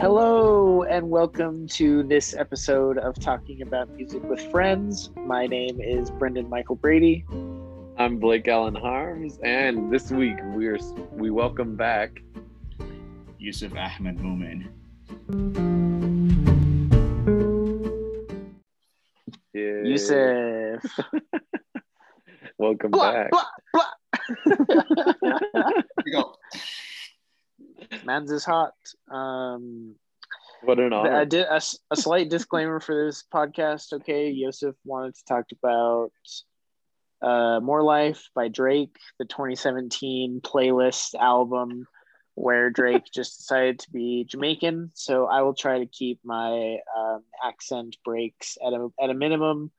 Hello, and welcome to this episode of Talking About Music with Friends. My name is Brendan Michael Brady. I'm Blake Allen Harms, and this week we're we welcome back Yusuf Ahmed Moomin. Yay. Yusuf. welcome Blah, back. blah, blah. Mans is hot. Um, What an honor. I did a, a slight disclaimer for this podcast. Okay, Yosef wanted to talk about uh, "More Life" by Drake, the 2017 playlist album, where Drake just decided to be Jamaican. So I will try to keep my um, accent breaks at a at a minimum.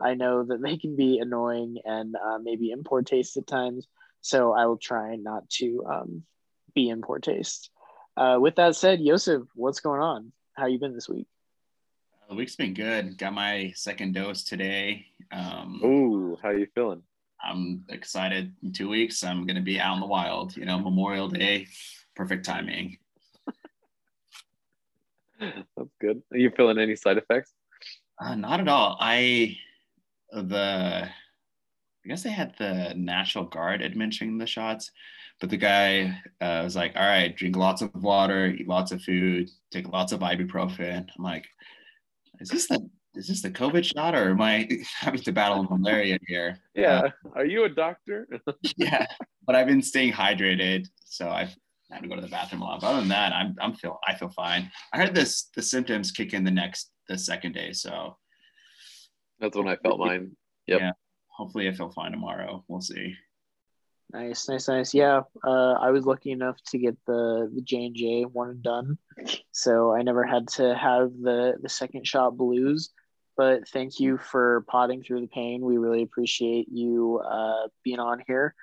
I know that they can be annoying and uh, maybe in poor taste at times. So I will try not to um, be in poor taste. Uh, with that said, Yosef, what's going on? How you been this week? The week's been good. Got my second dose today. Um, Ooh, how you feeling? I'm excited. In two weeks, I'm gonna be out in the wild. You know, Memorial Day, perfect timing. That's good. Are you feeling any side effects? Uh, not at all. I the I guess they had the National Guard administering the shots, but the guy uh, was like, "All right, drink lots of water, eat lots of food, take lots of ibuprofen." I'm like, "Is this the is this the COVID shot, or am I having to battle malaria here?" Yeah. Are you a doctor? yeah, but I've been staying hydrated, so I've had to go to the bathroom a lot. But other than that, I'm I'm feel I feel fine. I heard this the symptoms kick in the next the second day, so That's when I felt mine. Yep. Yeah. hopefully I feel fine tomorrow. We'll see. Nice, nice, nice. Yeah, uh, I was lucky enough to get the the J and J one and done, so I never had to have the the second shot blues. But thank you for potting through the pain. We really appreciate you uh, being on here.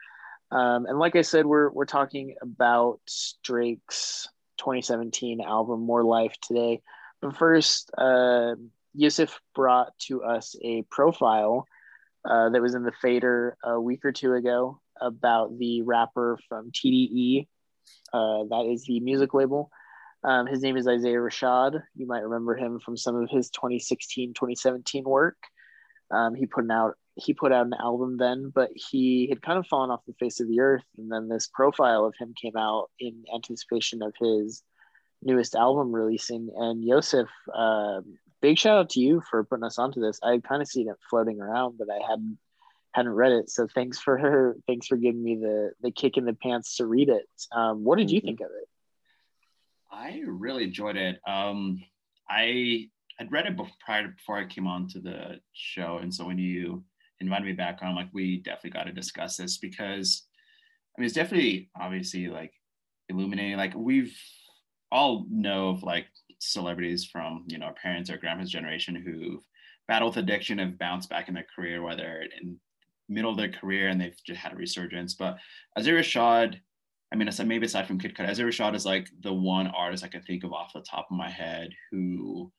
Um, and like I said, we're we're talking about Drake's 2017 album "More Life" today. But first, uh, Yusuf brought to us a profile uh, that was in the Fader a week or two ago about the rapper from TDE. Uh, that is the music label. Um, his name is Isaiah Rashad. You might remember him from some of his 2016, 2017 work. Um, he put out he put out an album then, but he had kind of fallen off the face of the earth. And then this profile of him came out in anticipation of his newest album releasing. And Yosef, uh, big shout out to you for putting us onto this. I kind of seen it floating around, but I hadn't hadn't read it. So thanks for her. Thanks for giving me the the kick in the pants to read it. Um, what did you think of it? I really enjoyed it. Um, I I'd read it before, prior to before I came on to the show, and so when you invited me back on, I'm like, we definitely got to discuss this because I mean, it's definitely obviously like illuminating. Like we've all know of like celebrities from you know our parents or grandparents' generation who've battled with addiction, have bounced back in their career, whether in middle of their career and they've just had a resurgence. But Isaiah Rashad, I mean, maybe aside from Kid Cudi, Isaiah Rashad is like the one artist I can think of off the top of my head who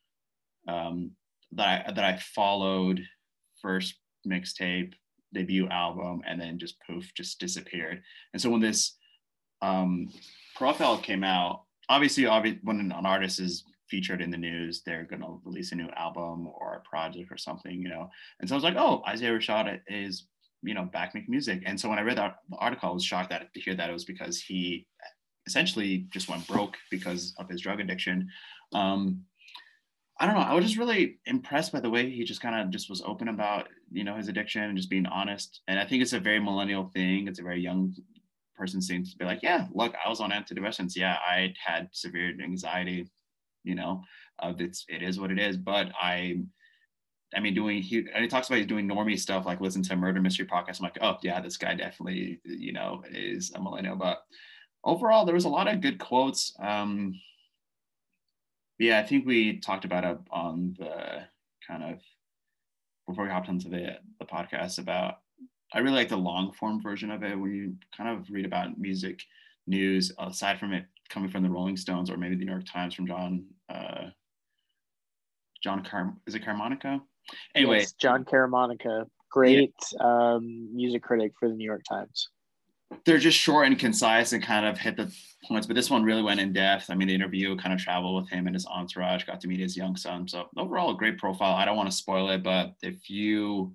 um, that I, that I followed first mixtape, debut album, and then just poof, just disappeared. And so when this um, profile came out, obviously, obviously, when an artist is featured in the news, they're going to release a new album or a project or something, you know. And so I was like, oh, Isaiah Rashad is, you know, back making music. And so when I read that article, I was shocked that to hear that it was because he essentially just went broke because of his drug addiction. Um, I don't know. I was just really impressed by the way he just kind of just was open about, you know, his addiction and just being honest. And I think it's a very millennial thing. It's a very young person seems to be like, yeah, look, I was on antidepressants. Yeah, I had severe anxiety. You know, uh, it's it is what it is. But I, I mean, doing he and he talks about he's doing normie stuff like listen to murder mystery podcast. I'm like, oh yeah, this guy definitely, you know, is a millennial. But overall, there was a lot of good quotes. Um, yeah, I think we talked about it on the kind of before we hopped onto the the podcast about. I really like the long form version of it when you kind of read about music news aside from it coming from the Rolling Stones or maybe the New York Times from John uh, John Car is it Carmonica? Anyway, Yes, Jon Caramanica, great um, music critic for the New York Times. they're just short and concise and kind of hit the points. But this one really went in depth. I mean, the interview kind of traveled with him and his entourage, got to meet his young son. So overall, a great profile. I don't want to spoil it, but if you,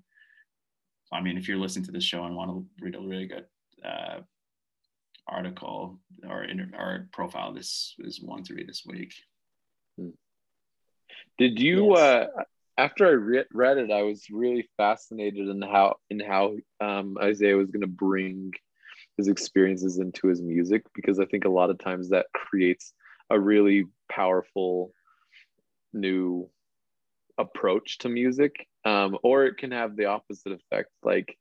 I mean, if you're listening to this show and want to read a really good uh, article or inter- or profile, this is one to read this week. Did you? Yes. Uh, after I re- read it, I was really fascinated in how in how um, Isaiah was going to bring his experiences into his music because I think a lot of times that creates a really powerful new approach to music, um, or it can have the opposite effect, like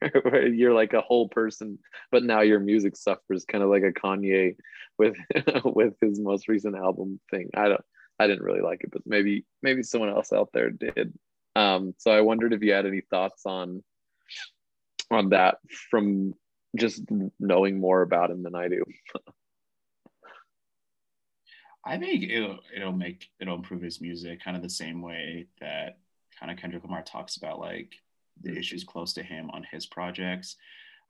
you're like a whole person, but now your music suffers, kind of like a Kanye with with his most recent album thing. I don't. I didn't really like it, but maybe maybe someone else out there did. Um, so I wondered if you had any thoughts on on that from just knowing more about him than I do. I think it'll it'll make it'll improve his music kind of the same way that kind of Kendrick Lamar talks about like the issues close to him on his projects.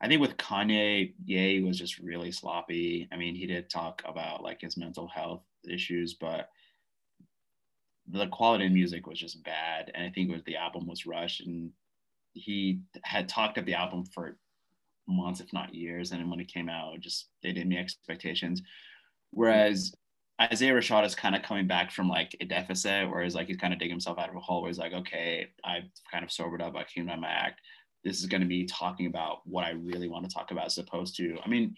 I think with Kanye, Ye was just really sloppy. I mean, he did talk about like his mental health issues, but the quality of music was just bad. And I think was the album was rushed and he had talked of the album for months, if not years. And when it came out, just they didn't meet expectations. Whereas Isaiah Rashad is kind of coming back from like a deficit, whereas like he's kind of digging himself out of a hole where he's like, okay, I've kind of sobered up, I came on my act. This is going to be talking about what I really want to talk about as opposed to, I mean,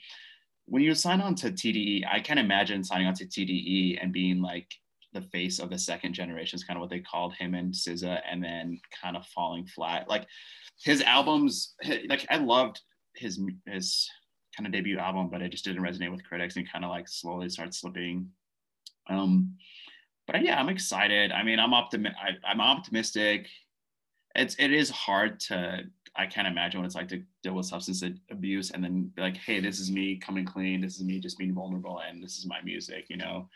when you sign on to TDE, I can't imagine signing on to TDE and being like the face of the second generation is kind of what they called him and SZA, and then kind of falling flat. Like his albums, like I loved his his kind of debut album, but it just didn't resonate with critics and kind of like slowly started slipping. Um, but yeah, I'm excited. I mean, I'm optimistic. I'm optimistic. It's it is hard to. I can't imagine what it's like to deal with substance abuse and then be like, hey, this is me coming clean. This is me just being vulnerable, and this is my music. You know,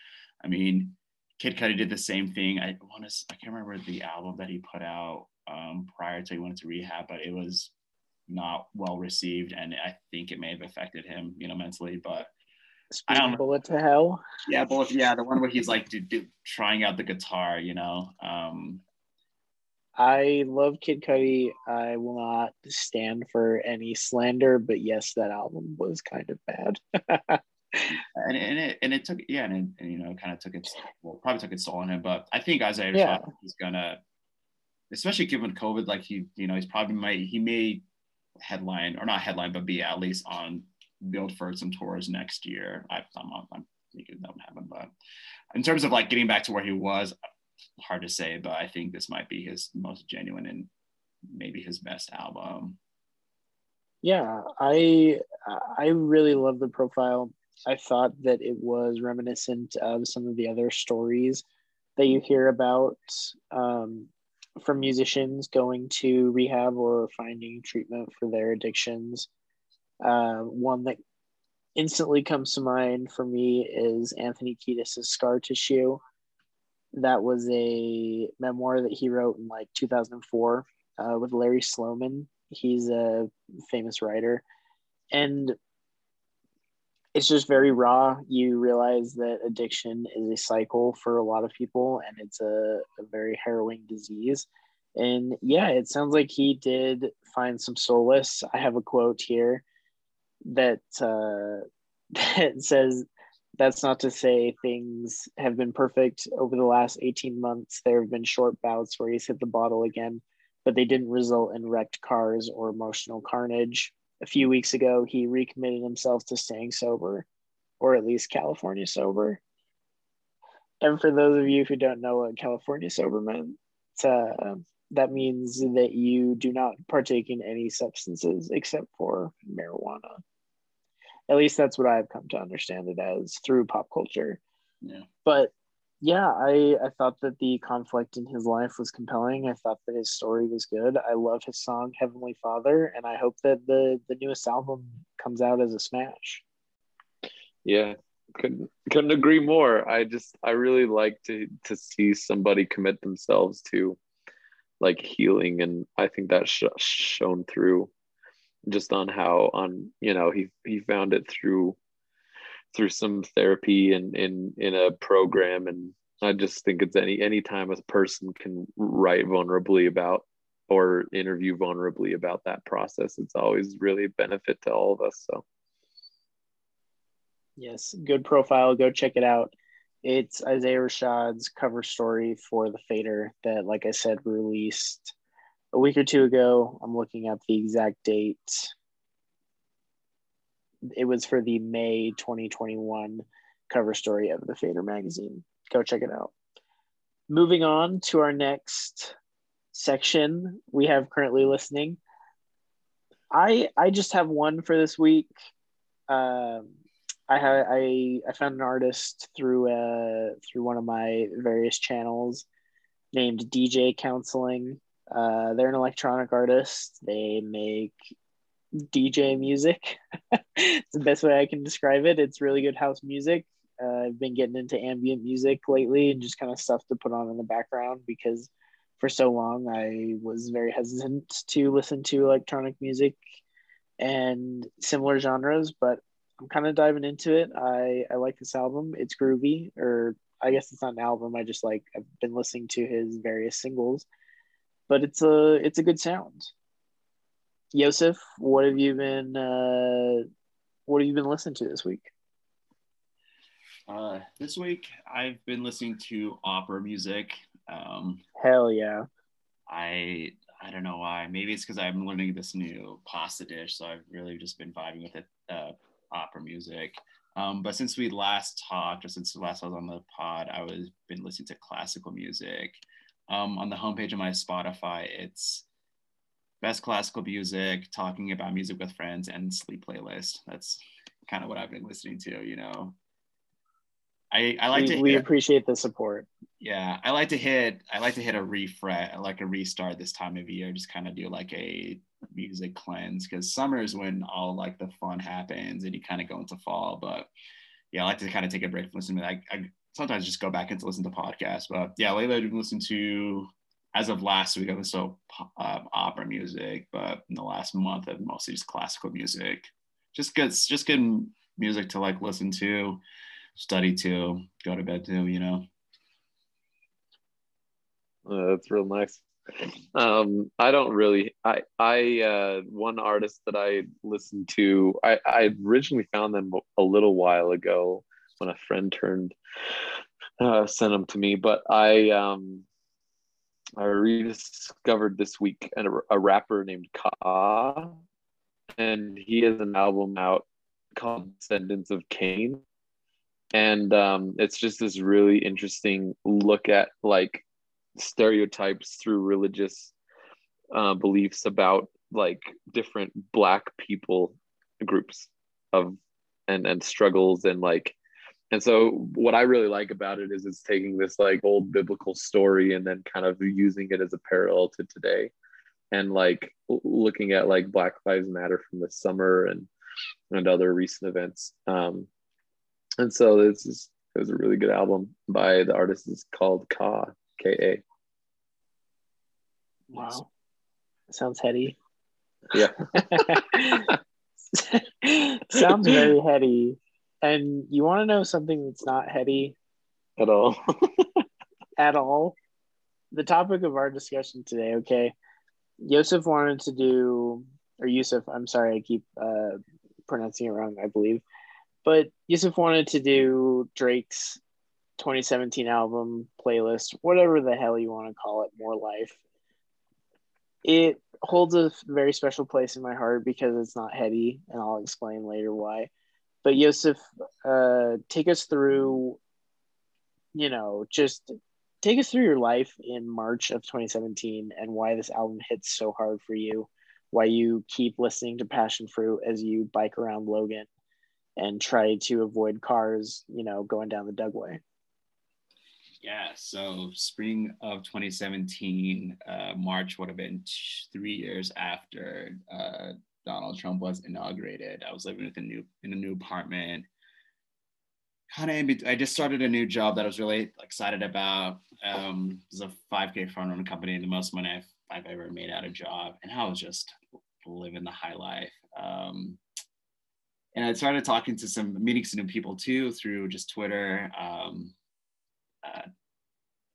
I mean, Kid Cudi did the same thing. I want to. I can't remember the album that he put out um, prior to he went to rehab, but it was not well received, and I think it may have affected him, you know, mentally. But I don't know. Bullet to hell. Yeah, bullet. Yeah, the one where he's like do, do, trying out the guitar, you know. Um, I love Kid Cudi. I will not stand for any slander, but yes, that album was kind of bad. and, and it and it took yeah, and, it, and you know, kind of took its well, probably took its toll on him. But I think Isaiah Yeah. is gonna, especially given COVID, like he, you know, he's probably might he may headline or not headline, but be at least on build for some tours next year. I, I'm I'm thinking that would happen, but in terms of like getting back to where he was, hard to say. But I think this might be his most genuine and maybe his best album. Yeah, I I really love the profile. I thought that it was reminiscent of some of the other stories that you hear about um, from musicians going to rehab or finding treatment for their addictions. Uh, one that instantly comes to mind for me is Anthony Kiedis' Scar Tissue. That was a memoir that he wrote in like 2004 uh, with Larry Sloman. He's a famous writer. And it's just very raw. You realize that addiction is a cycle for a lot of people and it's a, a very harrowing disease. And yeah, it sounds like he did find some solace. I have a quote here that uh, that says, "That's not to say things have been perfect over the last 18 months. There have been short bouts where he's hit the bottle again, but they didn't result in wrecked cars or emotional carnage. A few weeks ago, he recommitted himself to staying sober, or at least California sober. And for those of you who don't know what California sober meant, uh, that means that you do not partake in any substances except for marijuana. At least that's what I've come to understand it as through pop culture. Yeah. But yeah, I, I thought that the conflict in his life was compelling. I thought that his story was good. I love his song Heavenly Father, and I hope that the, the newest album comes out as a smash. Yeah, couldn't couldn't agree more. I just I really like to to see somebody commit themselves to like healing, and I think that's sh- shown through just on how on you know he he found it through through some therapy and in in a program and I just think it's any any time a person can write vulnerably about or interview vulnerably about that process, it's always really a benefit to all of us. So yes, good profile. Go check it out. It's Isaiah Rashad's cover story for the Fader that, like I said, released a week or two ago. I'm looking up the exact date. It was for the May 2021 cover story of the Fader magazine. Go check it out. Moving on to our next section, we have currently listening. I I just have one for this week. Um, I have I I found an artist through uh through one of my various channels named DJ Counseling. Uh, they're an electronic artist. They make DJ music. it's the best way I can describe it. It's really good house music. Uh, I've been getting into ambient music lately and just kind of stuff to put on in the background because for so long I was very hesitant to listen to electronic music and similar genres, but I'm kind of diving into it. I, I like this album. It's groovy, or I guess it's not an album. I just like I've been listening to his various singles, but it's a it's a good sound. Yosef, what have you been uh, what have you been listening to this week? Uh, this week I've been listening to opera music. Um, Hell yeah! I I don't know why. Maybe it's because I'm learning this new pasta dish, so I've really just been vibing with it. Uh, opera music. Um, but since we last talked, or since the last I was on the pod, I was been listening to classical music. Um, on the homepage of my Spotify, it's best classical music, talking about music with friends, and sleep playlist. That's kind of what I've been listening to. You know, I, I like we, to. We appreciate the support. Yeah, I like to hit. I like to hit a refresh, like a restart this time of year. Just kind of do like a music cleanse because summer is when all like the fun happens and you kind of go into fall. But yeah, I like to kind of take a break from listening. I, I sometimes just go back and listen to podcasts. But yeah, lately I've been listening to as of last week I was so uh, opera music, but in the last month I've mostly just classical music. Just good, just good music to like listen to, study to, go to bed to. You know. Uh, that's real nice. Um, I don't really. I I uh, one artist that I listened to. I I originally found them a little while ago when a friend turned uh, sent them to me, but I um I rediscovered this week a, a rapper named Ka, and he has an album out called Descendants of Cain, and um, it's just this really interesting look at like stereotypes through religious uh, beliefs about like different black people groups of and and struggles and like and so what i really like about it is it's taking this like old biblical story and then kind of using it as a parallel to today and like looking at like black lives matter from the summer and and other recent events um and so this is it was a really good album by the artist is called ka K-A. Wow. Sounds heady. Yeah. Sounds very heady. And you want to know something that's not heady at all? at all? The topic of our discussion today, okay? Yosef wanted to do, or Yusuf, I'm sorry, I keep uh, pronouncing it wrong, I believe. But Yusuf wanted to do Drake's 2017 album playlist, whatever the hell you want to call it, More Life. It holds a very special place in my heart because it's not heady, and I'll explain later why. But Yosef, uh, take us through, you know, just take us through your life in March of 2017 and why this album hits so hard for you, why you keep listening to Passion Fruit as you bike around Logan and try to avoid cars, you know, going down the Dugway. Yeah, so spring of 2017, uh, March would have been three years after uh, Donald Trump was inaugurated. I was living with a new in a new apartment. Kind of, I just started a new job that I was really excited about. Um, it was a 5K front run company, the most money I've, I've ever made out of job, and I was just living the high life. Um, and I started talking to some meeting some new people too through just Twitter. Um, uh,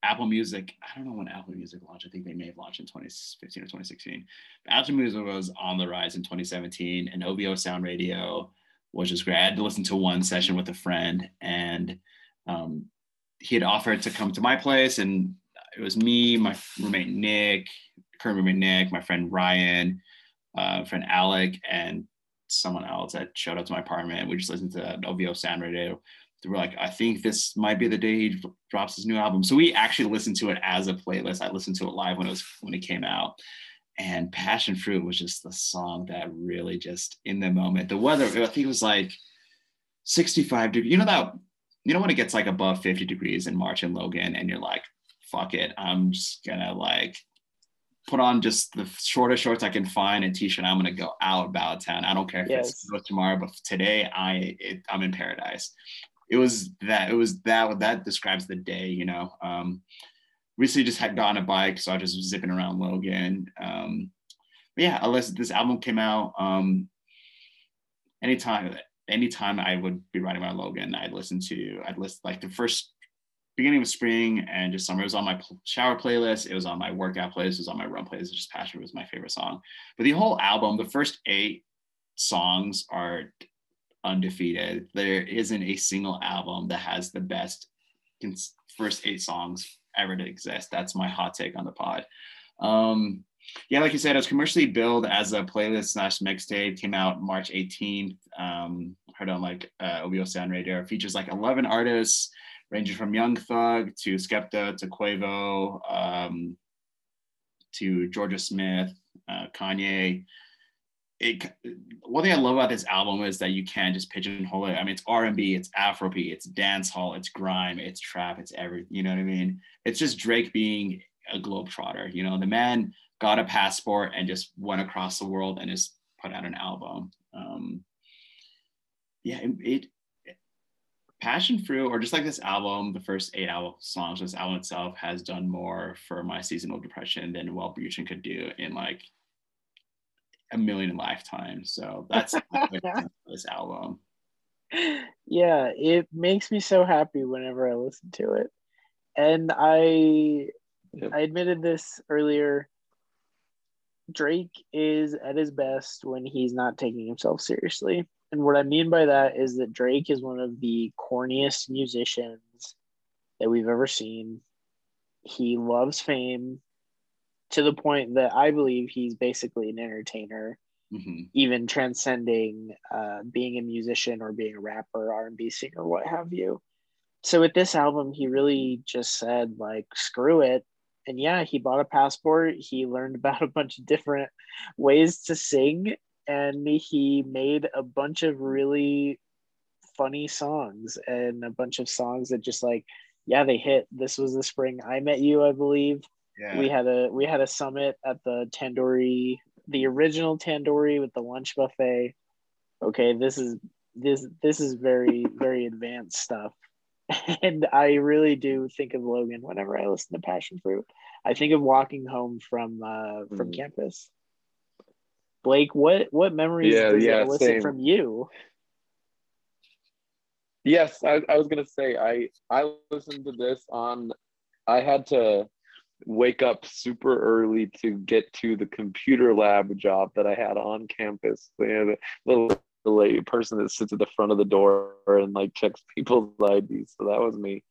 Apple Music, I don't know when Apple Music launched. I think they may have launched in 2015 or 2016. But Apple Music was on the rise in 2017, and OVO Sound Radio was just great. I had to listen to one session with a friend, and um, he had offered to come to my place, and it was me, my roommate Nick, current roommate Nick, my friend Ryan, uh, friend Alec, and someone else that showed up to my apartment. We just listened to OVO Sound Radio. We were like, I think this might be the day he drops his new album. So we actually listened to it as a playlist. I listened to it live when it was when it came out. And Passion Fruit was just the song that really just in the moment. The weather, I think it was like 65 degrees. You know that you know when it gets like above 50 degrees in March in Logan, and you're like, fuck it, I'm just gonna like put on just the shortest shorts I can find and t-shirt. I'm gonna go out about town. I don't care if yes. it's tomorrow, but today I it, I'm in paradise. It was that it was that that describes the day, you know. Um, recently just had gotten a bike, so I just was zipping around Logan. Um, but yeah, unless this album came out, um, anytime anytime I would be riding around Logan, I'd listen to I'd list like the first beginning of spring and just summer. It was on my shower playlist. It was on my workout playlist. It was on my run playlist. Just Passion was my favorite song. But the whole album, the first eight songs are undefeated. There isn't a single album that has the best first eight songs ever to exist. That's my hot take on the pod. Um, yeah, like you said, it was commercially billed as a playlist slash mixtape. Came out March 18th. Um, heard on like uh, OVO Sound Radio. It features like 11 artists ranging from Young Thug to Skepta to Quavo um, to Jorja Smith, uh, Kanye. It, one thing I love about this album is that you can't just pigeonhole it. I mean, it's R&B, it's Afrobeat, it's dancehall, it's grime, it's trap, it's everything. You know what I mean? It's just Drake being a globetrotter. You know, the man got a passport and just went across the world and just put out an album. Um, yeah, it, it Passion Fruit, or just like this album, the first eight album songs, this album itself has done more for my seasonal depression than Wellbutrin could do in like a million lifetimes. So that's this album. Yeah, it makes me so happy whenever I listen to it. And I yep. I admitted this earlier. Drake is at his best when he's not taking himself seriously. And what I mean by that is that Drake is one of the corniest musicians that we've ever seen. He loves fame to the point that I believe he's basically an entertainer, mm-hmm. even transcending uh, being a musician or being a rapper, R&B singer, what have you. So with this album, he really just said like, screw it. And yeah, he bought a passport. He learned about a bunch of different ways to sing and he made a bunch of really funny songs and a bunch of songs that just like yeah they hit this was the spring i met you i believe yeah. we had a we had a summit at the tandoori the original tandoori with the lunch buffet okay this is this this is very very advanced stuff and i really do think of logan whenever i listen to passion fruit i think of walking home from uh from mm. campus Blake, what what memories yeah, does yeah, elicit from you? Yes, I, I was gonna say I I listened to this on. I had to wake up super early to get to the computer lab job that I had on campus. The little the person that sits at the front of the door and like checks people's IDs. So that was me.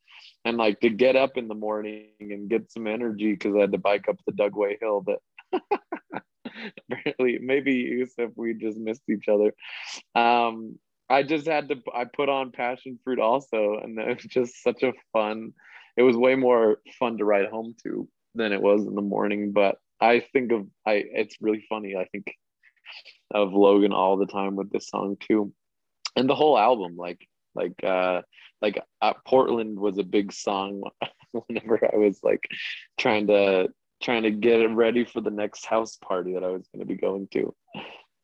And like to get up in the morning and get some energy because I had to bike up the Dugway Hill that apparently maybe Yusuf we just missed each other. Um, I just had to I put on passion fruit also, and it was just such a fun. It was way more fun to ride home to than it was in the morning. But I think of I it's really funny. I think of Logan all the time with this song too, and the whole album. Like like uh like uh, Portland was a big song whenever I was like trying to trying to get ready for the next house party that I was going to be going to.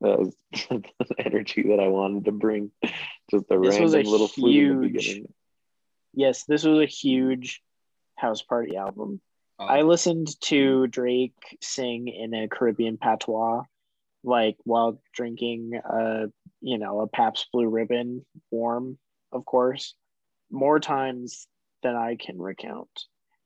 That was the energy that I wanted to bring. Just a this random a little huge, Yes, this was a huge house party album. Oh. I listened to hmm. Drake sing in a Caribbean patois like while drinking a you know a Pabst Blue Ribbon warm, of course, more times than I can recount.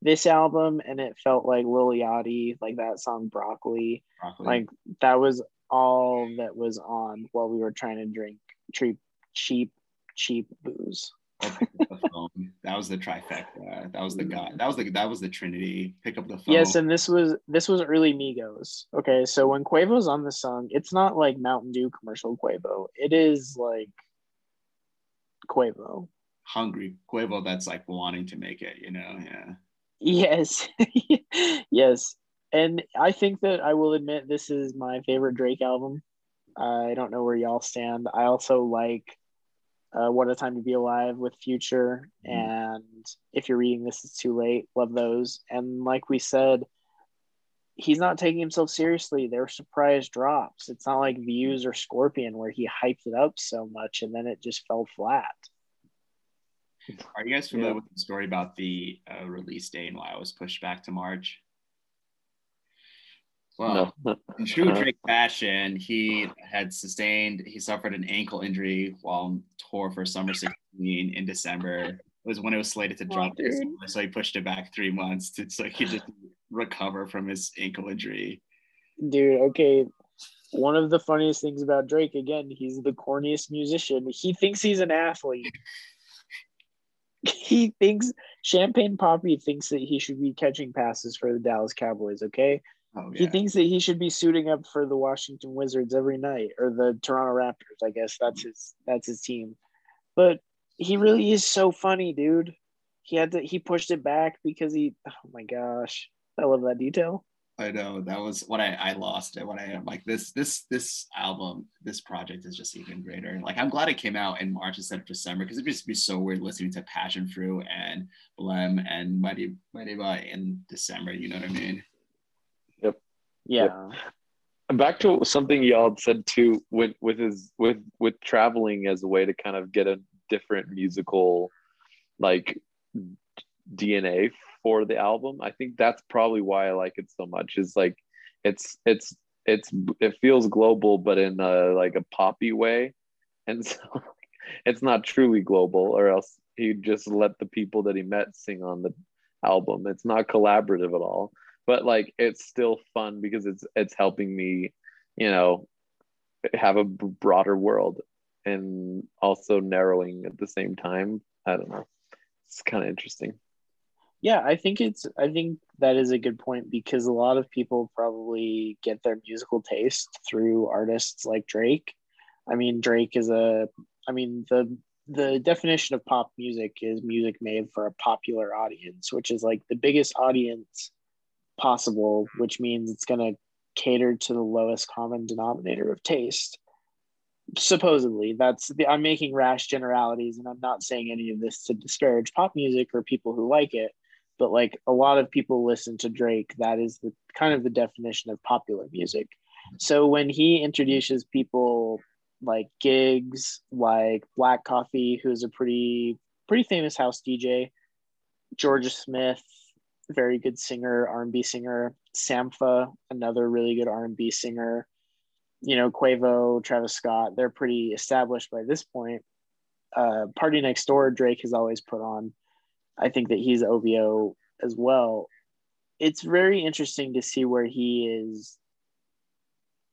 This album and it felt like Lil Yachty, like that song Broccoli, Broccoli. like that was all that was on while we were trying to drink cheap, cheap, cheap booze. Or pick up the phone. That was the trifecta. That was the guy. Mm-hmm. That was the that was the Trinity. Pick up the phone. Yes, and this was this was early Migos. Okay, so when Quavo's on the song, it's not like Mountain Dew commercial Quavo. It is like Quavo. hungry Quavo that's like wanting to make it. You know, yeah. Yes, yes, and I think that I will admit this is my favorite Drake album. I don't know where y'all stand. I also like uh, "What a Time to Be Alive" with Future, Mhm. and if you're reading this, it's too late. Love those, and like we said, he's not taking himself seriously. They're surprise drops. It's not like Views or Scorpion where he hyped it up so much and then it just fell flat. Are you guys familiar Yeah. with the story about the uh, release date and why it was pushed back to March? Well, no. in true Drake fashion, he had sustained, he suffered an ankle injury while on tour for Summer 16 in December. It was when it was slated to Oh, drop dude. summer, so he pushed it back three months to, so he could just recover from his ankle injury. Dude, okay. One of the funniest things about Drake, again, he's the corniest musician. He thinks he's an athlete. he thinks Champagne Papi thinks that he should be catching passes for the Dallas Cowboys, okay? Oh, He yeah. thinks that he should be suiting up for the Washington Wizards every night or the Toronto Raptors, I guess that's his that's his team. But he really is so funny, dude. He had to he pushed it back because he oh my gosh. I love that detail. I know that was what I, I lost it when I am like this this this album this project is just even greater like I'm glad it came out in March instead of December because it'd just be so weird listening to Passion Fruit and Blem and Mighty Mighty in December you know what I mean Yeah. And back to something y'all said too with with his with with traveling as a way to kind of get a different musical like DNA for the album. I think that's probably why I like it so much. Is like it's it's it's it feels global, but in a like a poppy way, and so it's not truly global, or else he'd just let the people that he met sing on the album. It's not collaborative at all but like it's still fun because it's it's helping me you know have a broader world and also narrowing at the same time. I don't know. It's kind of interesting. Yeah, I think it's I think that is a good point because a lot of people probably get their musical taste through artists like Drake. I mean, Drake is a I mean, the the definition of pop music is music made for a popular audience, which is like the biggest audience possible, which means it's going to cater to the lowest common denominator of taste. Supposedly, that's the, I'm making rash generalities, and I'm not saying any of this to disparage pop music or people who like it but like a lot of people listen to Drake. That is the kind of the definition of popular music. So when he introduces people like Giggs, like Black Coffee, who's a pretty pretty famous house DJ, Jorja Smith, very good singer, R&B singer, Sampha, another really good R&B singer, you know, Quavo, Travis Scott, they're pretty established by this point. Uh, PartyNextDoor, Drake has always put on. I think that he's OVO as well. It's very interesting to see where he is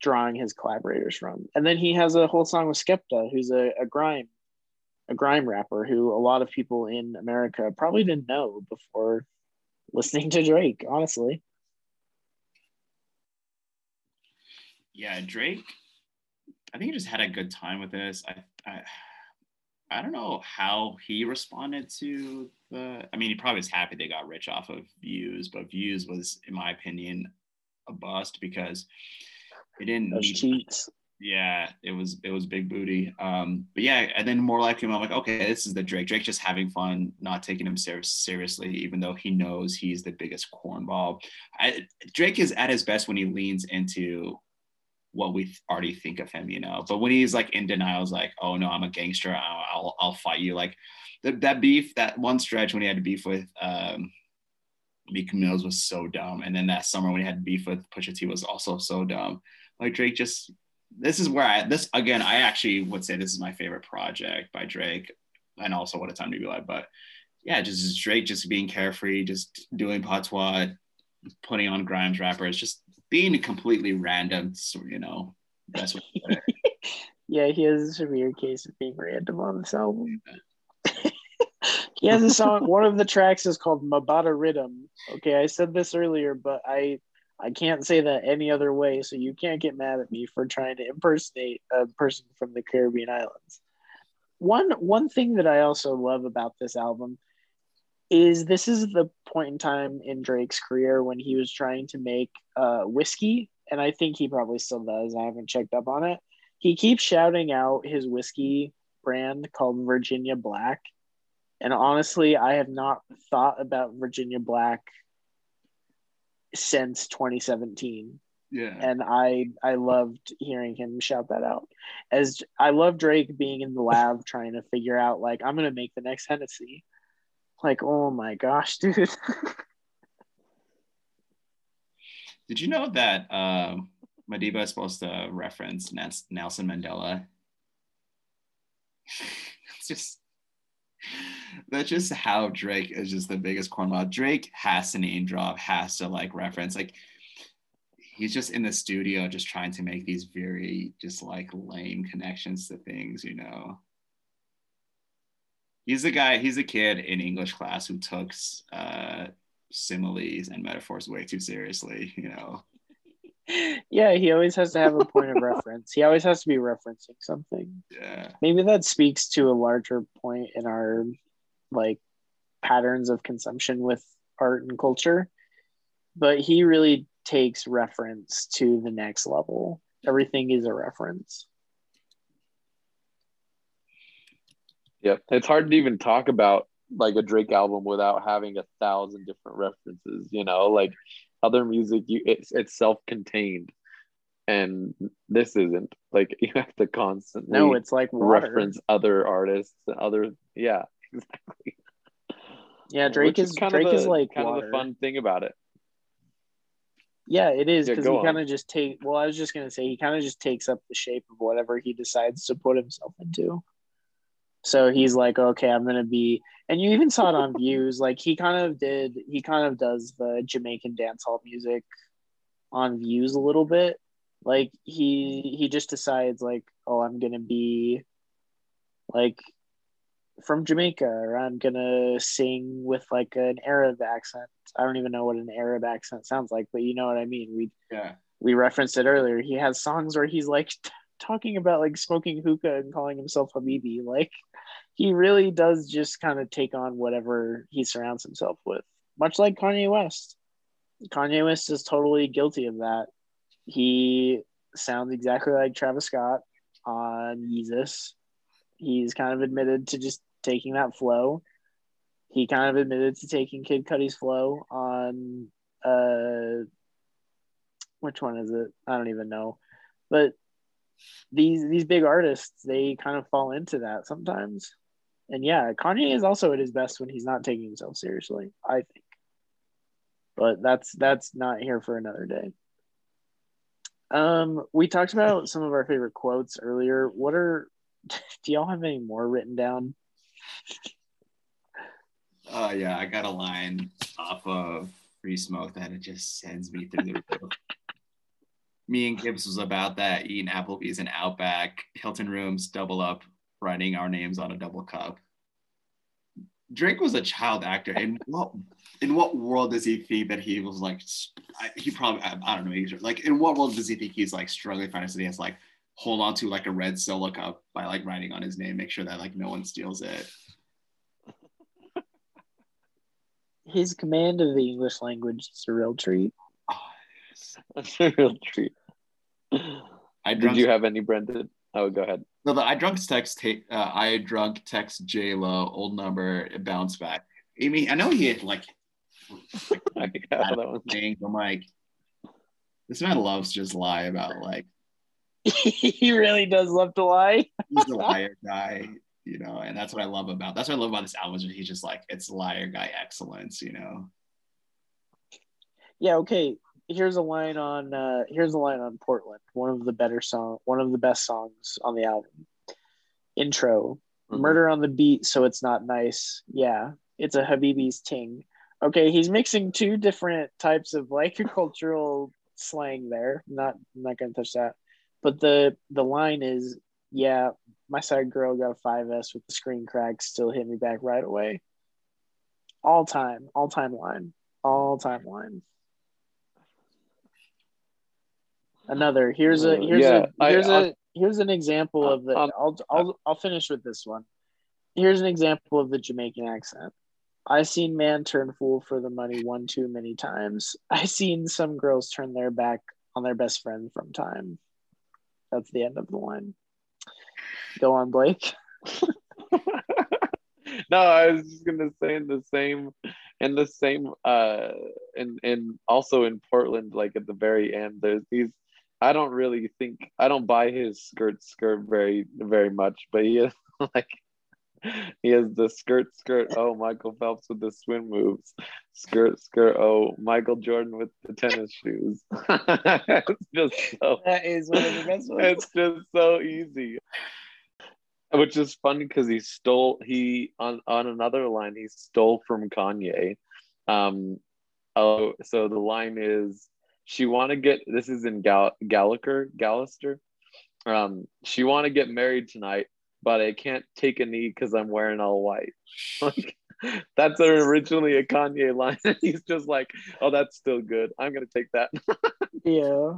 drawing his collaborators from. And then he has a whole song with Skepta, who's a, a grime, a grime rapper who a lot of people in America probably didn't know before listening to Drake, honestly. yeah Drake I think he just had a good time with this I I, I don't know how he responded to the I mean he probably was happy they got rich off of views but views was in my opinion a bust because it didn't Those need cheats. Yeah, it was it was big booty. Um, but yeah, and then more likely, I'm like, okay, this is the Drake. Drake just having fun, not taking him ser- seriously, even though he knows he's the biggest cornball. I, Drake is at his best when he leans into what we already think of him, you know. But when he's like in denial, is like, oh no, I'm a gangster. I'll I'll, I'll fight you. Like that beef, that one stretch when he had beef with um, Meek Mills was so dumb, and then that summer when he had beef with Pusha T was also so dumb. Like Drake just this is where I this again I actually would say this is my favorite project by Drake, and also What a Time to Be Alive. But yeah, just Drake just being carefree, just doing patois, putting on Grimes rappers, just being completely random. You know, that's what. yeah, he has a severe case of being random on this album. he has a song. One of the tracks is called Madiba Rhythm. Okay, I said this earlier, but I I can't say that any other way, so you can't get mad at me for trying to impersonate a person from the Caribbean islands. One one thing that I also love about this album is this is the point in time in Drake's career when he was trying to make uh, whiskey, and I think he probably still does. I haven't checked up on it. He keeps shouting out his whiskey brand called Virginia Black, and honestly, I have not thought about Virginia Black since 2017 yeah. And i i loved hearing him shout that out. As i love drake being in the lab trying to figure out like i'm gonna make the next hennessy. Like oh my gosh dude. Did you know that um madiba is supposed to reference nelson mandela? It's just that's just how Drake is just the biggest cornball. Drake has to name drop, has to like reference. Like he's just in the studio just trying to make these very just like lame connections to things, you know. He's a guy, he's a kid in English class who took uh, similes and metaphors way too seriously, you know. Yeah, he always has to have a point of reference. He always has to be referencing something. Yeah. Maybe that speaks to a larger point in our like patterns of consumption with art and culture. But he really takes reference to the next level. Everything is a reference. Yeah, it's hard to even talk about like a Drake album without having a thousand different references, you know, like other music you it's it's self-contained. And this isn't. Like you have to constantly no it's like water. reference other artists and other yeah exactly. Yeah drake is, is kind drake of the, is like kind water. of the fun thing about it. Yeah it is because yeah, he kind of just take well i was just gonna say he kind of just takes up the shape of whatever he decides to put himself into so he's like okay i'm gonna be and you even saw it on views. Like he kind of did he kind of does the jamaican dancehall music on views a little bit. Like he he just decides like oh i'm gonna be like from jamaica or i'm gonna sing with like an arab accent. I don't even know what an arab accent sounds like but you know what i mean. We yeah. we referenced it earlier. He has songs where he's like talking about like smoking hookah and calling himself habibi. Like he really does just kind of take on whatever he surrounds himself with, much like Kanye West. Kanye West is totally guilty of that. He sounds exactly like Travis Scott on Yeezus. He's kind of admitted to just taking that flow. He kind of admitted to taking Kid Cudi's flow on uh which one is it? I don't even know. But these these big artists, they kind of fall into that sometimes and yeah, Kanye is also at his best when he's not taking himself seriously, I think. But that's that's not here for another day. Um, we talked about some of our favorite quotes earlier. What are do y'all have any more written down? Oh uh, yeah, I got a line off of Free Smoke that it just sends me through the roof. me and Gibbs was about that eating Applebee's and Outback, Hilton rooms, double up, writing our names on a double cup. Drake was a child actor. In what in what world does he think that he was like? He probably I, I don't know. Like in what world does he think he's like struggling financially? He has like hold on to like a red solo cup by like writing on his name, make sure that like no one steals it. His command of the English language is a real treat. Oh, yes. That's a real treat. I Did you have any, Brendan? Oh, go ahead. No, the I drunk text. Uh, I drunk text J Lo. Old number. Bounce back. I mean, I know he had like. I got that one. Thing. I'm like, this man loves to just lie about like. he really does love to lie. he's a liar guy, you know, and that's what I love about. That's what I love about this album. Is he's just like it's liar guy excellence, you know. Yeah. Okay. Here's a line on uh here's a line on Portland, one of the better song, one of the best songs on the album. Intro, Mhm. murder on the beat, so it's not nice. Yeah, it's a Habibi's ting. Okay, he's mixing two different types of like cultural slang there. Not I'm not gonna touch that. But the the line is, yeah, my side girl got a 5S with the screen crack, still hit me back right away. All time, all time line. All time line. Another here's a here's yeah, a here's I- a here's an example of the I'll I'll I'll finish with this one. Here's an example of the Jamaican accent. I seen man turn fool for the money one too many times. I seen some girls turn their back on their best friend from time. That's the end of the line. Go on, Blake. no, I was just gonna say in the same, in the same, uh, and and also in Portland, like at the very end, there's these. I don't really think I don't buy his skirt skirt very very much, but he is like he has the skirt skirt. Oh, Michael Phelps with the swim moves. Skirt skirt. Oh, Michael Jordan with the tennis shoes. it's just so That is one of the best ones. it's just so easy which is funny because he stole he on on another line he stole from kanye um oh so the line is she want to get this is in Gal- gallagher Gyalchester um she want to get married tonight but i can't take a knee because i'm wearing all white like that's originally a kanye line and he's just like oh that's still good i'm gonna take that Yeah.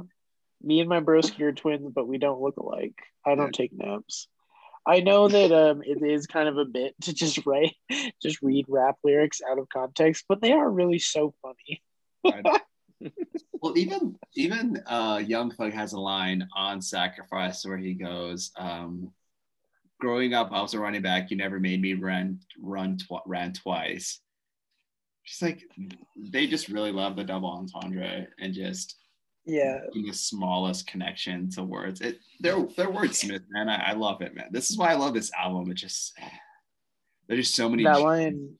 Me and my broski are twins, but we don't look alike. I don't take naps. I know that um it is kind of a bit to just write just read rap lyrics out of context, but they are really so funny. Well, even even uh, Young Thug has a line on Sacrifice where he goes, um, "Growing up, I was a running back. You never made me run run tw- ran twice." Just like they just really love the double entendre and just Yeah. in the smallest connection to words. It they're they're wordsmith, man. I, I love it, man. This is why I love this album. It just there's just so many. That line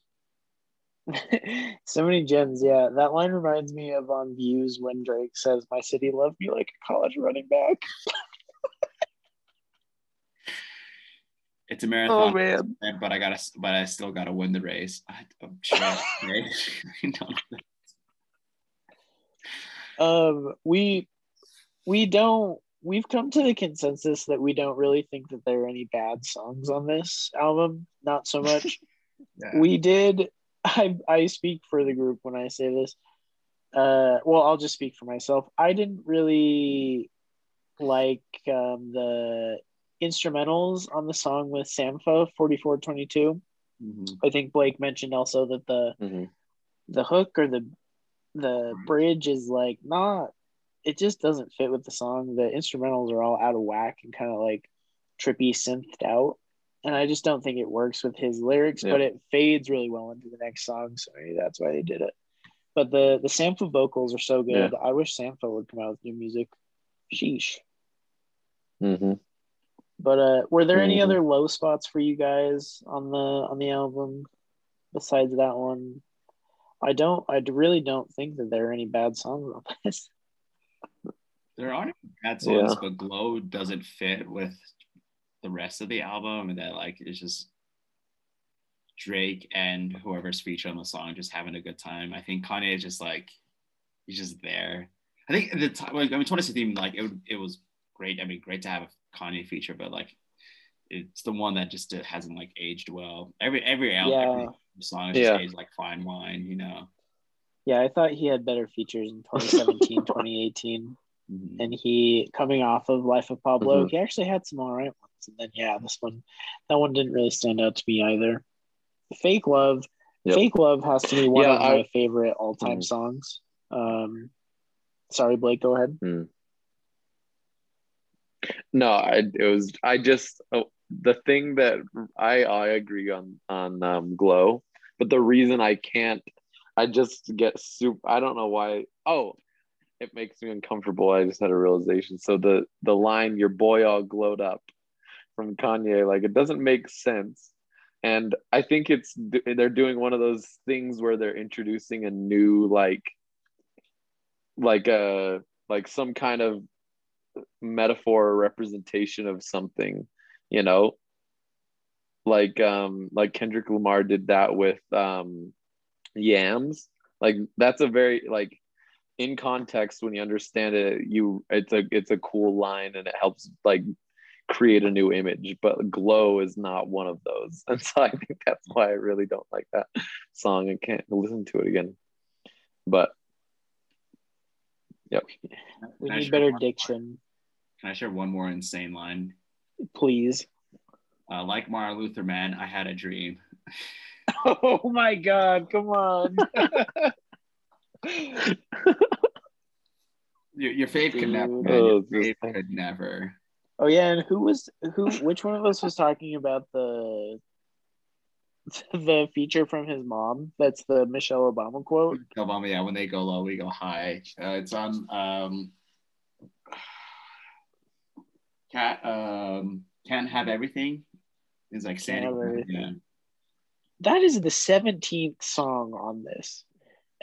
so many gems, yeah. That line reminds me of on views when Drake says, My city loved me like a college running back. It's a marathon. Oh man. but I gotta, but I still gotta win the race. I, I'm sure. right? You know? Um we we don't we've come to the consensus that we don't really think that there are any bad songs on this album. Not so much. Yeah. we did I I speak for the group when I say this. Uh well I'll just speak for myself. I didn't really like um the instrumentals on the song with Sampha 4422. Mhm. I think Blake mentioned also that the Mhm. the hook or the the bridge is like not it just doesn't fit with the song. The instrumentals are all out of whack and kind of like trippy synthed out. And I just don't think it works with his lyrics, Yeah. but it fades really well into the next song. So maybe that's why they did it. But the the Sampha vocals are so good. I wish Sampha would come out with new music. Sheesh. Mhm. But uh were there any Mhm. other low spots for you guys on the on the album besides that one? I don't I really don't think that there are any bad songs on this. There aren't bad songs, Yeah. but Glow doesn't fit with the rest of the album, and that like it's just Drake and whoever's featured on the song just having a good time. I think Kanye is just like he's just there. I think the time, like, I mean, 2016, like it, it was great. I mean, great to have a Kanye feature, but like it's the one that just uh, hasn't like aged well. Every every album, Yeah. every song is Yeah. aged like fine wine, you know. Yeah, I thought he had better features in 2017, 2018. Mhm. And he coming off of Life of Pablo, Mhm. he actually had some all right ones. And then yeah, this one that one didn't really stand out to me either. Fake Love. Yep. Fake Love has to be one Yeah, of my favorite all-time Mhm. songs. Um sorry, Blake, go ahead. Mm. No, I it was I just oh, the thing that I I agree on on um, Glow, but the reason I can't, I just get super. I don't know why. Oh, it makes me uncomfortable. I just had a realization. So the the line "Your boy all glowed up" from Kanye, like it doesn't make sense. And I think it's they're doing one of those things where they're introducing a new like like a like some kind of metaphor or representation of something, you know. Like um like Kendrick Lamar did that with um yams. Like that's a very like in context when you understand it, you it's a it's a cool line and it helps like create a new image. But glow is not one of those. And so I think that's why I really don't like that song and can't listen to it again. But Yep. We Can need better one diction, Can I share one more insane line? please. Uh, like Martin Luther, man, I had a dream. Oh my God! Come on. Your, your faith could never. Man. Your Oh, faith just- could never. Oh yeah, and who was who? Which one of us was talking about the the feature from his mom? That's the Michelle Obama quote. Obama, yeah, when they go low, we go high. Uh, it's on um, cat um can't have everything. Is like Sandy. Yeah. That is the seventeenth song on this,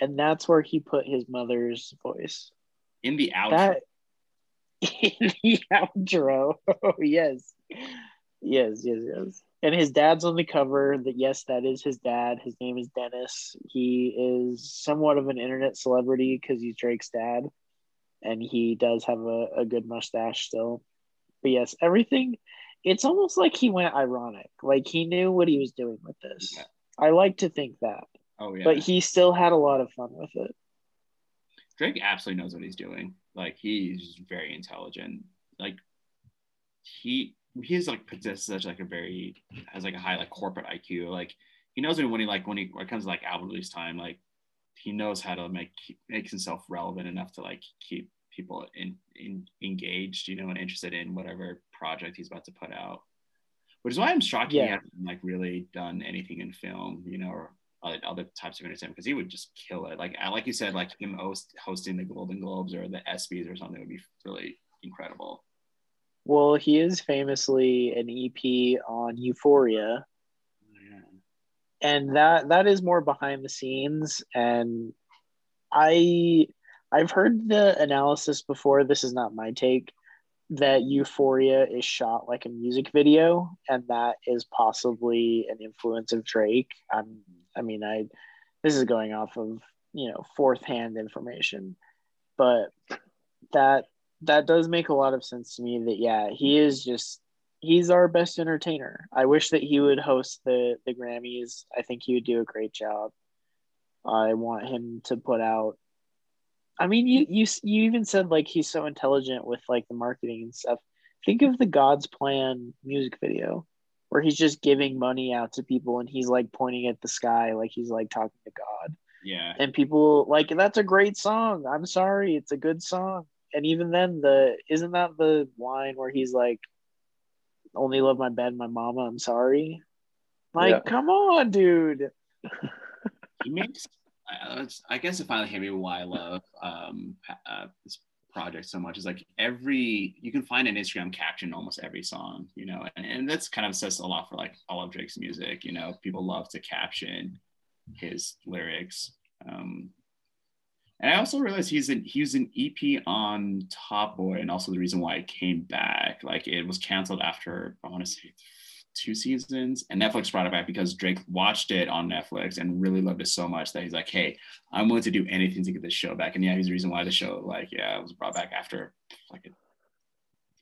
and that's where he put his mother's voice. In the outro, That in the outro. Oh yes, yes, yes, yes. And his dad's on the cover. That yes, that is his dad. His name is Dennis. He is somewhat of an internet celebrity because he's Drake's dad, and he does have a, a good mustache still. But yes, everything. It's almost like he went ironic. Like he knew what he was doing with this. Yeah. I like to think that, oh yeah. but he still had a lot of fun with it. Drake absolutely knows what he's doing. Like he's very intelligent. Like he he's like possesses such like a very has like a high like corporate IQ. Like he knows when when he like when he when it comes to like album release time, like he knows how to make makes himself relevant enough to like keep people in, in engaged, you know, and interested in whatever project he's about to put out. Which is why I'm shocked he hasn't like really done anything in film, you know, or other, other types of entertainment because he would just kill it. Like like you said, like him host, hosting the Golden Globes or the ESPYS or something would be really incredible. Well, he is famously an EP on Euphoria, and that that is more behind the scenes. And I I've heard the analysis before. This is not my take. That Euphoria is shot like a music video, and that is possibly an influence of Drake. I'm, I mean, I this is going off of you know fourth hand information, but that that does make a lot of sense to me that yeah he is just he's our best entertainer. I wish that he would host the the grammys. I think he would do a great job. I want him to put out i mean you you you even said like he's so intelligent with like the marketing and stuff. Think of the god's plan music video where he's just giving money out to people and he's like pointing at the sky like he's like talking to god. Yeah. and people like that's a great song. I'm sorry. It's a good song. And even then the isn't that the line where he's like only love my bed my mama i'm sorry? Like Yeah. come on dude. He makes I, I guess it finally hit me why I love um, uh, this project so much is like every you can find an Instagram caption almost every song, you know, and, and that's kind of says a lot for like all of Drake's music. You know, people love to caption his lyrics. Um, and I also realized he's an he's an EP on Top Boy, and also the reason why it came back. Like it was canceled after I want to say two seasons, and Netflix brought it back because Drake watched it on Netflix and really loved it so much that he's like, "Hey, I'm willing to do anything to get this show back." And yeah, he's the reason why the show, like, yeah, it was brought back after like an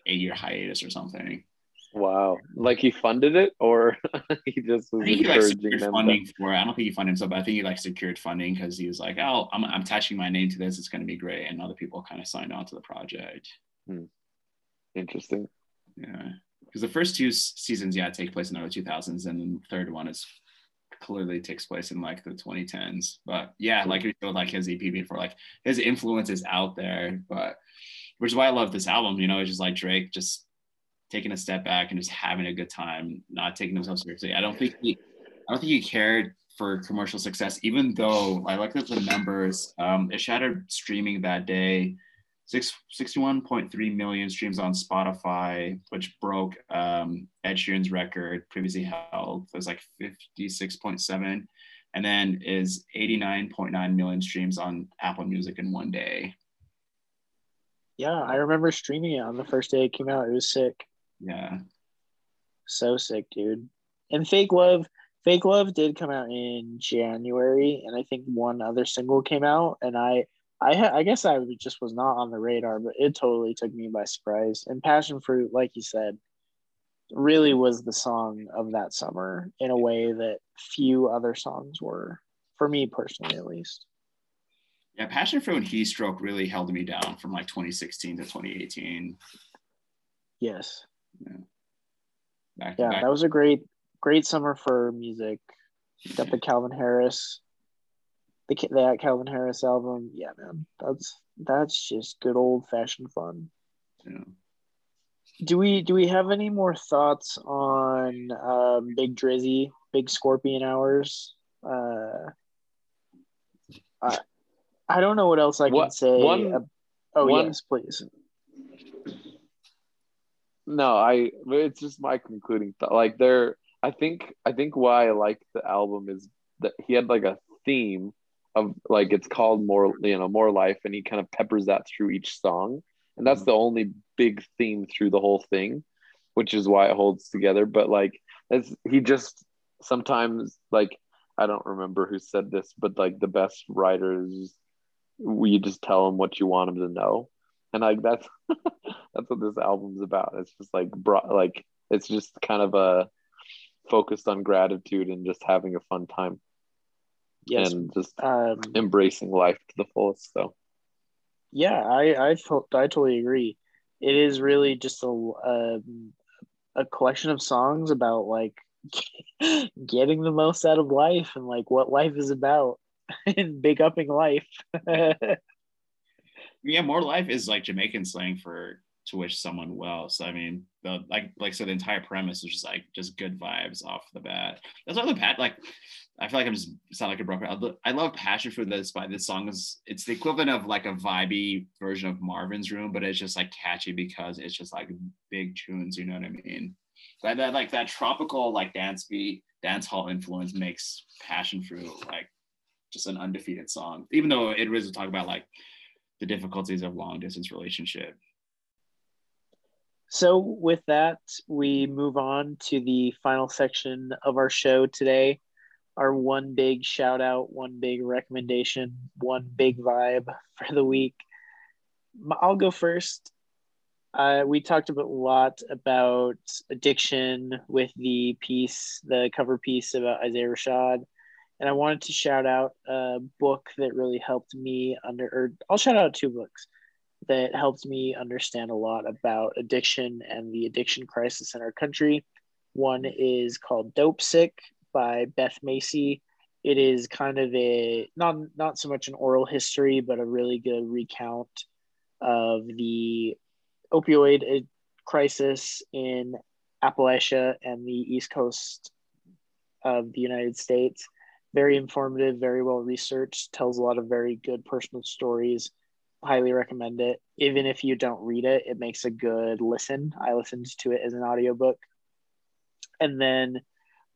eight year hiatus or something. Wow. Like he funded it or he just was I think he like secured them funding for it. I don't think he funded himself, but I think he like secured funding because he was like, "Oh, I'm, I'm attaching my name to this. It's going to be great," and other people kind of signed on to the project. to interesting. Yeah, because the first two seasons, yeah, take place in the early 2000s, and then the third one is clearly takes place in like the 2010s. But yeah, like you feel like his EP before, like his influence is out there, but which is why I love this album. You know, it's just like Drake just taking a step back and just having a good time, not taking himself seriously. I don't think he, I don't think he cared for commercial success, even though I at the numbers. Um, it shattered streaming that day. Six, 61.3 million streams on Spotify, which broke um, Ed Sheeran's record previously held. It was like 56.7, and then is 89.9 million streams on Apple Music in one day. Yeah, I remember streaming it on the first day it came out. It was sick. Yeah. So sick, dude. And Fake Love, Fake Love did come out in January, and I think one other single came out, and I, I, ha- I guess I just was not on the radar, but it totally took me by surprise. And Passion Fruit, like you said, really was the song of that summer in a way that few other songs were, for me personally, at least. Yeah, Passion Fruit and Heat Stroke really held me down from like 2016 to 2018. Yes. Yeah. Back Yeah, back. that was a great, great summer for music. Got the Calvin Harris, the that Calvin Harris album. Yeah, man, that's that's just good old fashioned fun. Yeah. Do we do we have any more thoughts on um, Big Drizzy, Big Scorpion Hours? Uh, I I don't know what else I can What- say. one- oh one- yes, please. No, I it's just my concluding thought. Like there I think I think why I like the album is that he had like a theme of like it's called more you know more life and he kind of peppers that through each song. And that's mm-hmm. the only big theme through the whole thing which is why it holds together. But like it's he just sometimes like I don't remember who said this but like the best writers we just tell them what you want them to know. And like that's that's what this album's about. It's just like brought like it's just kind of a focused on gratitude and just having a fun time Yes. and just Um, embracing life to the fullest so Yeah, I I felt I totally agree. It is really just a um, a collection of songs about like getting the most out of life and like what life is about and big upping life. yeah, more life is like Jamaican slang for to wish someone well. So I mean, the like like so the entire premise is just like just good vibes off the bat. That's why the pat like I feel like I'm just sound like a broken. I love passion for this, but this song is it's the equivalent of like a vibey version of Marvin's Room, but it's just like catchy because it's just like big tunes. You know what I mean? That, that like that tropical like dance beat, dance hall influence makes passion fruit like just an undefeated song, even though it was talk about like the difficulties of long distance relationship. So with that, we move on to the final section of our show today. Our one big shout out, one big recommendation, one big vibe for the week. I'll go first. Uh, we talked a lot about addiction with the piece, the cover piece about Isaiah Rashad. And I wanted to shout out a book that really helped me under, or I'll shout out two books that helped me understand a lot about addiction and the addiction crisis in our country. One mm-hmm. is called Dopesick by Beth Macy. It is kind of a not not so much an oral history, but a really good recount of the opioid uh, crisis in Appalachia and the East Coast of the United States. Very informative, very well researched, tells a lot of very good personal stories. Highly recommend it. Even if you don't read it, it makes a good listen. I listened to it as an audiobook. And then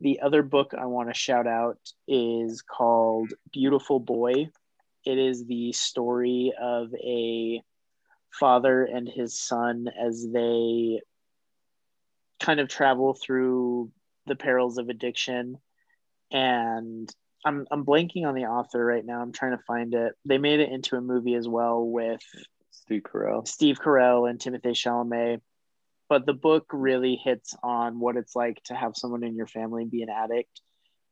the other book I want to shout out is called Beautiful Boy. It is the story of a father and his son as they kind of travel through the perils of addiction. And I'm I'm blanking on the author right now. I'm trying to find it. They made it into a movie as well with steve carell Steve Carell and Timothée Chalamet. But the book really hits on what it's like to have someone in your family be an addict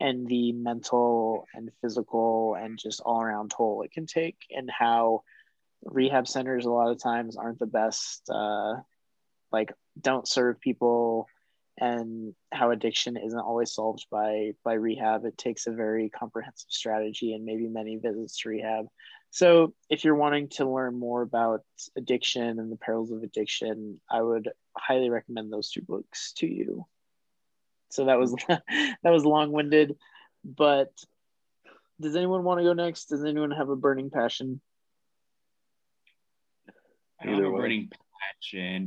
and the mental and physical and just all around toll it can take, and how rehab centers a lot of times aren't the best, uh, like, don't serve people, and how addiction isn't always solved by by rehab. It takes a very comprehensive strategy and maybe many visits to rehab. So, if you're wanting to learn more about addiction and the perils of addiction, I would highly recommend those two books to you. So that was that was long-winded, but does anyone want to go next? Does anyone have a burning passion? I don't have a way. burning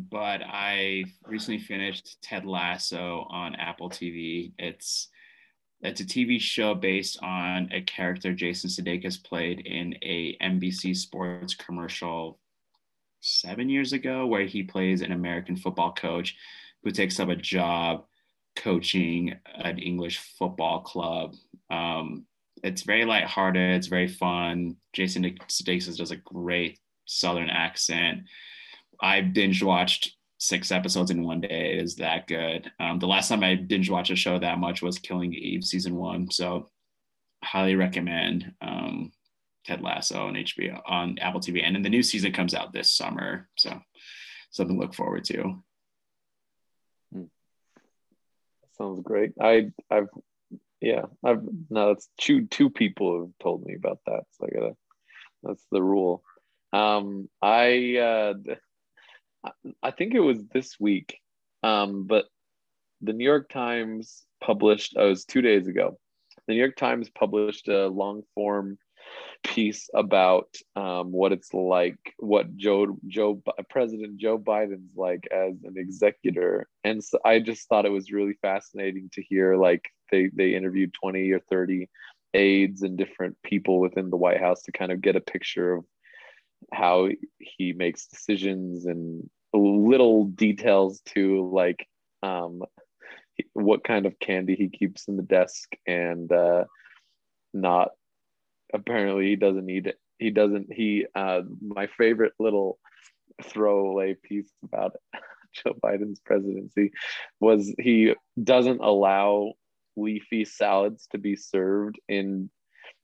but I recently finished Ted Lasso on Apple TV. It's it's a TV show based on a character Jason Sudeikis played in a NBC Sports commercial seven years ago, where he plays an American football coach who takes up a job coaching an English football club. Um, it's very lighthearted. It's very fun. Jason Sudeikis does a great Southern accent. I binge watched six episodes in one day. It is that good. Um, the last time I binge watched a show that much was Killing Eve season one. So highly recommend um, Ted Lasso on HBO on Apple TV. And then the new season comes out this summer. So something to look forward to. Sounds great. I I've yeah, I've no it's two two people have told me about that. So I gotta that's the rule. Um I uh I think it was this week. Um, but the New York Times published, oh, it was two days ago. The New York Times published a long form piece about um, what it's like, what Joe Joe President Joe Biden's like as an executor, and so I just thought it was really fascinating to hear. Like they they interviewed twenty or thirty aides and different people within the White House to kind of get a picture of how he makes decisions and little details to like um, what kind of candy he keeps in the desk and uh, not apparently he doesn't need it. He doesn't. He uh, my favorite little throwaway piece about Joe Biden's presidency was he doesn't allow leafy salads to be served in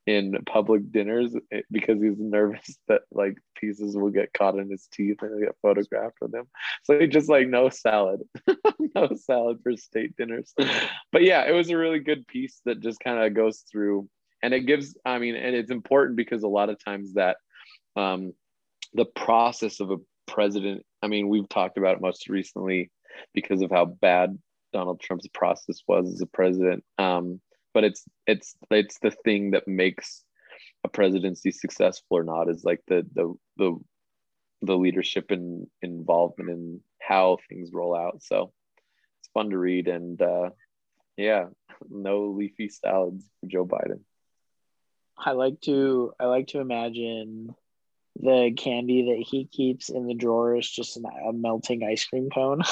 in public dinners eh, because he's nervous that like pieces will get caught in his teeth and get photographed with him. So he just like no salad, no salad for state dinners. But yeah, it was a really good piece that just kind of goes through and it gives i mean and it's important because a lot of times that um, the process of a president i mean we've talked about it most recently because of how bad donald trump's process was as a president um, but it's it's it's the thing that makes a presidency successful or not is like the the the the leadership and involvement in how things roll out so it's fun to read and uh yeah no leafy salads for joe biden I like to I like to imagine the candy that he keeps in the drawer is just an, a melting ice cream cone.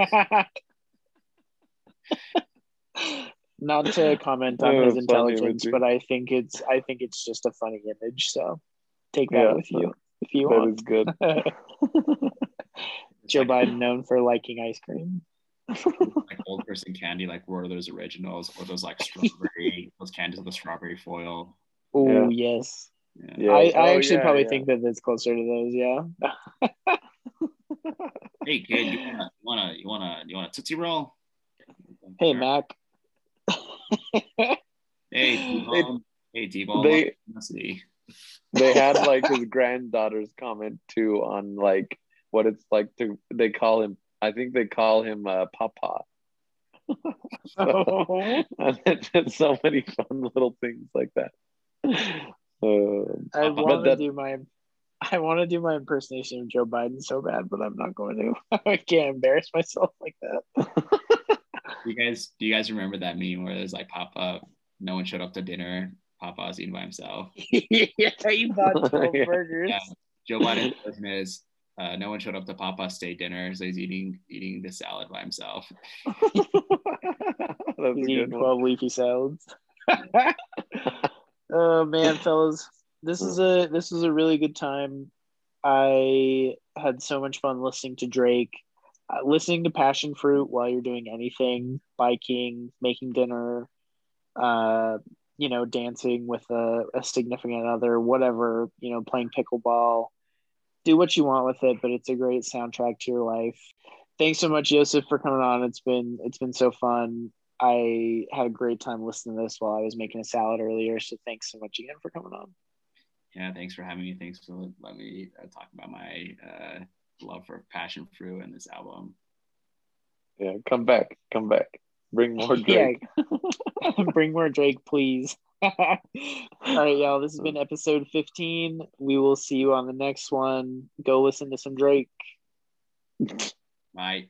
Not to comment on his intelligence, but I think it's I think it's just a funny image. So take that yeah, with you if you that want. That is good. Joe Biden known for liking ice cream. like old person candy, like Werther's originals, or those like strawberry, those candies with the strawberry foil. Oh yeah. yes. Yeah. I, I oh, actually yeah, probably yeah. think that it's closer to those. Yeah. hey kid, you wanna you wanna you wanna you wanna tootsie roll? Hey Mac. hey D-ball. Hey D-ball. They, they had like his granddaughter's comment too on like what it's like to they call him I think they call him uh, Papa. so, so many fun little things like that. Um, I want to do my I want to do my impersonation of Joe Biden so bad, but I'm not going to. I can't embarrass myself like that. You guys, do you guys remember that meme where there's like Papa, no one showed up to dinner, Papa's eating by himself? yeah, he bought 12 yeah. burgers. Yeah. Joe Biden's version is uh, no one showed up to Papa's state dinner, so he's eating eating the salad by himself. he's eating 12 leafy salads. Oh man, fellas, this is a this is a really good time. I had so much fun listening to Drake, uh, listening to Passion Fruit while you're doing anything, biking, making dinner, uh, you know, dancing with a, a significant other, whatever, you know, playing pickleball. Do what you want with it, but it's a great soundtrack to your life. Thanks so much, Joseph, for coming on. It's been it's been so fun. I had a great time listening to this while I was making a salad earlier. So thanks so much again for coming on. Yeah, thanks for having me. Thanks for letting me uh, talk about my uh, love for passion fruit and this album. Yeah, come back, come back. Bring more Drake. Yeah. Bring more Drake, please. All right, y'all. This has been episode 15. We will see you on the next one. Go listen to some Drake. Bye.